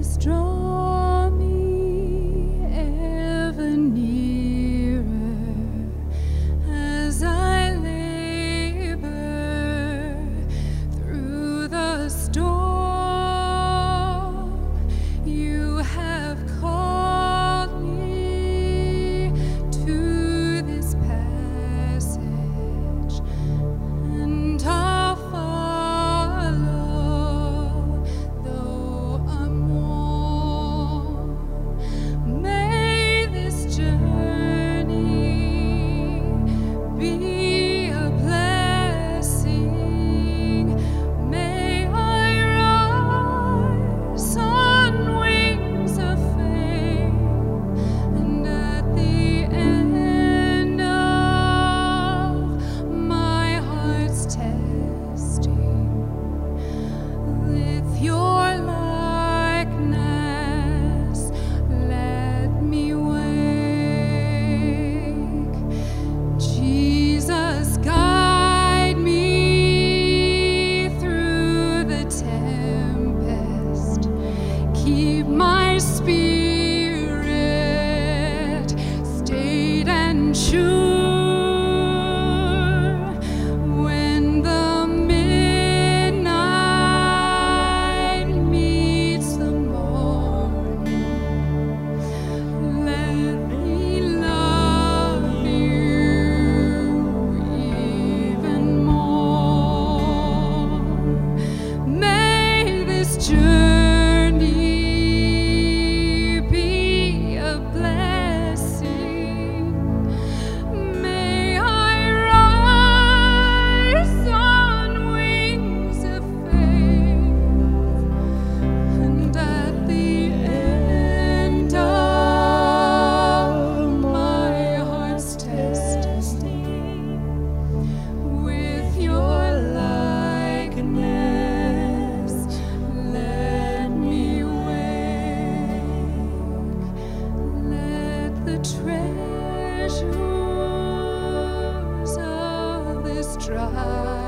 Jesus, treasures of this dry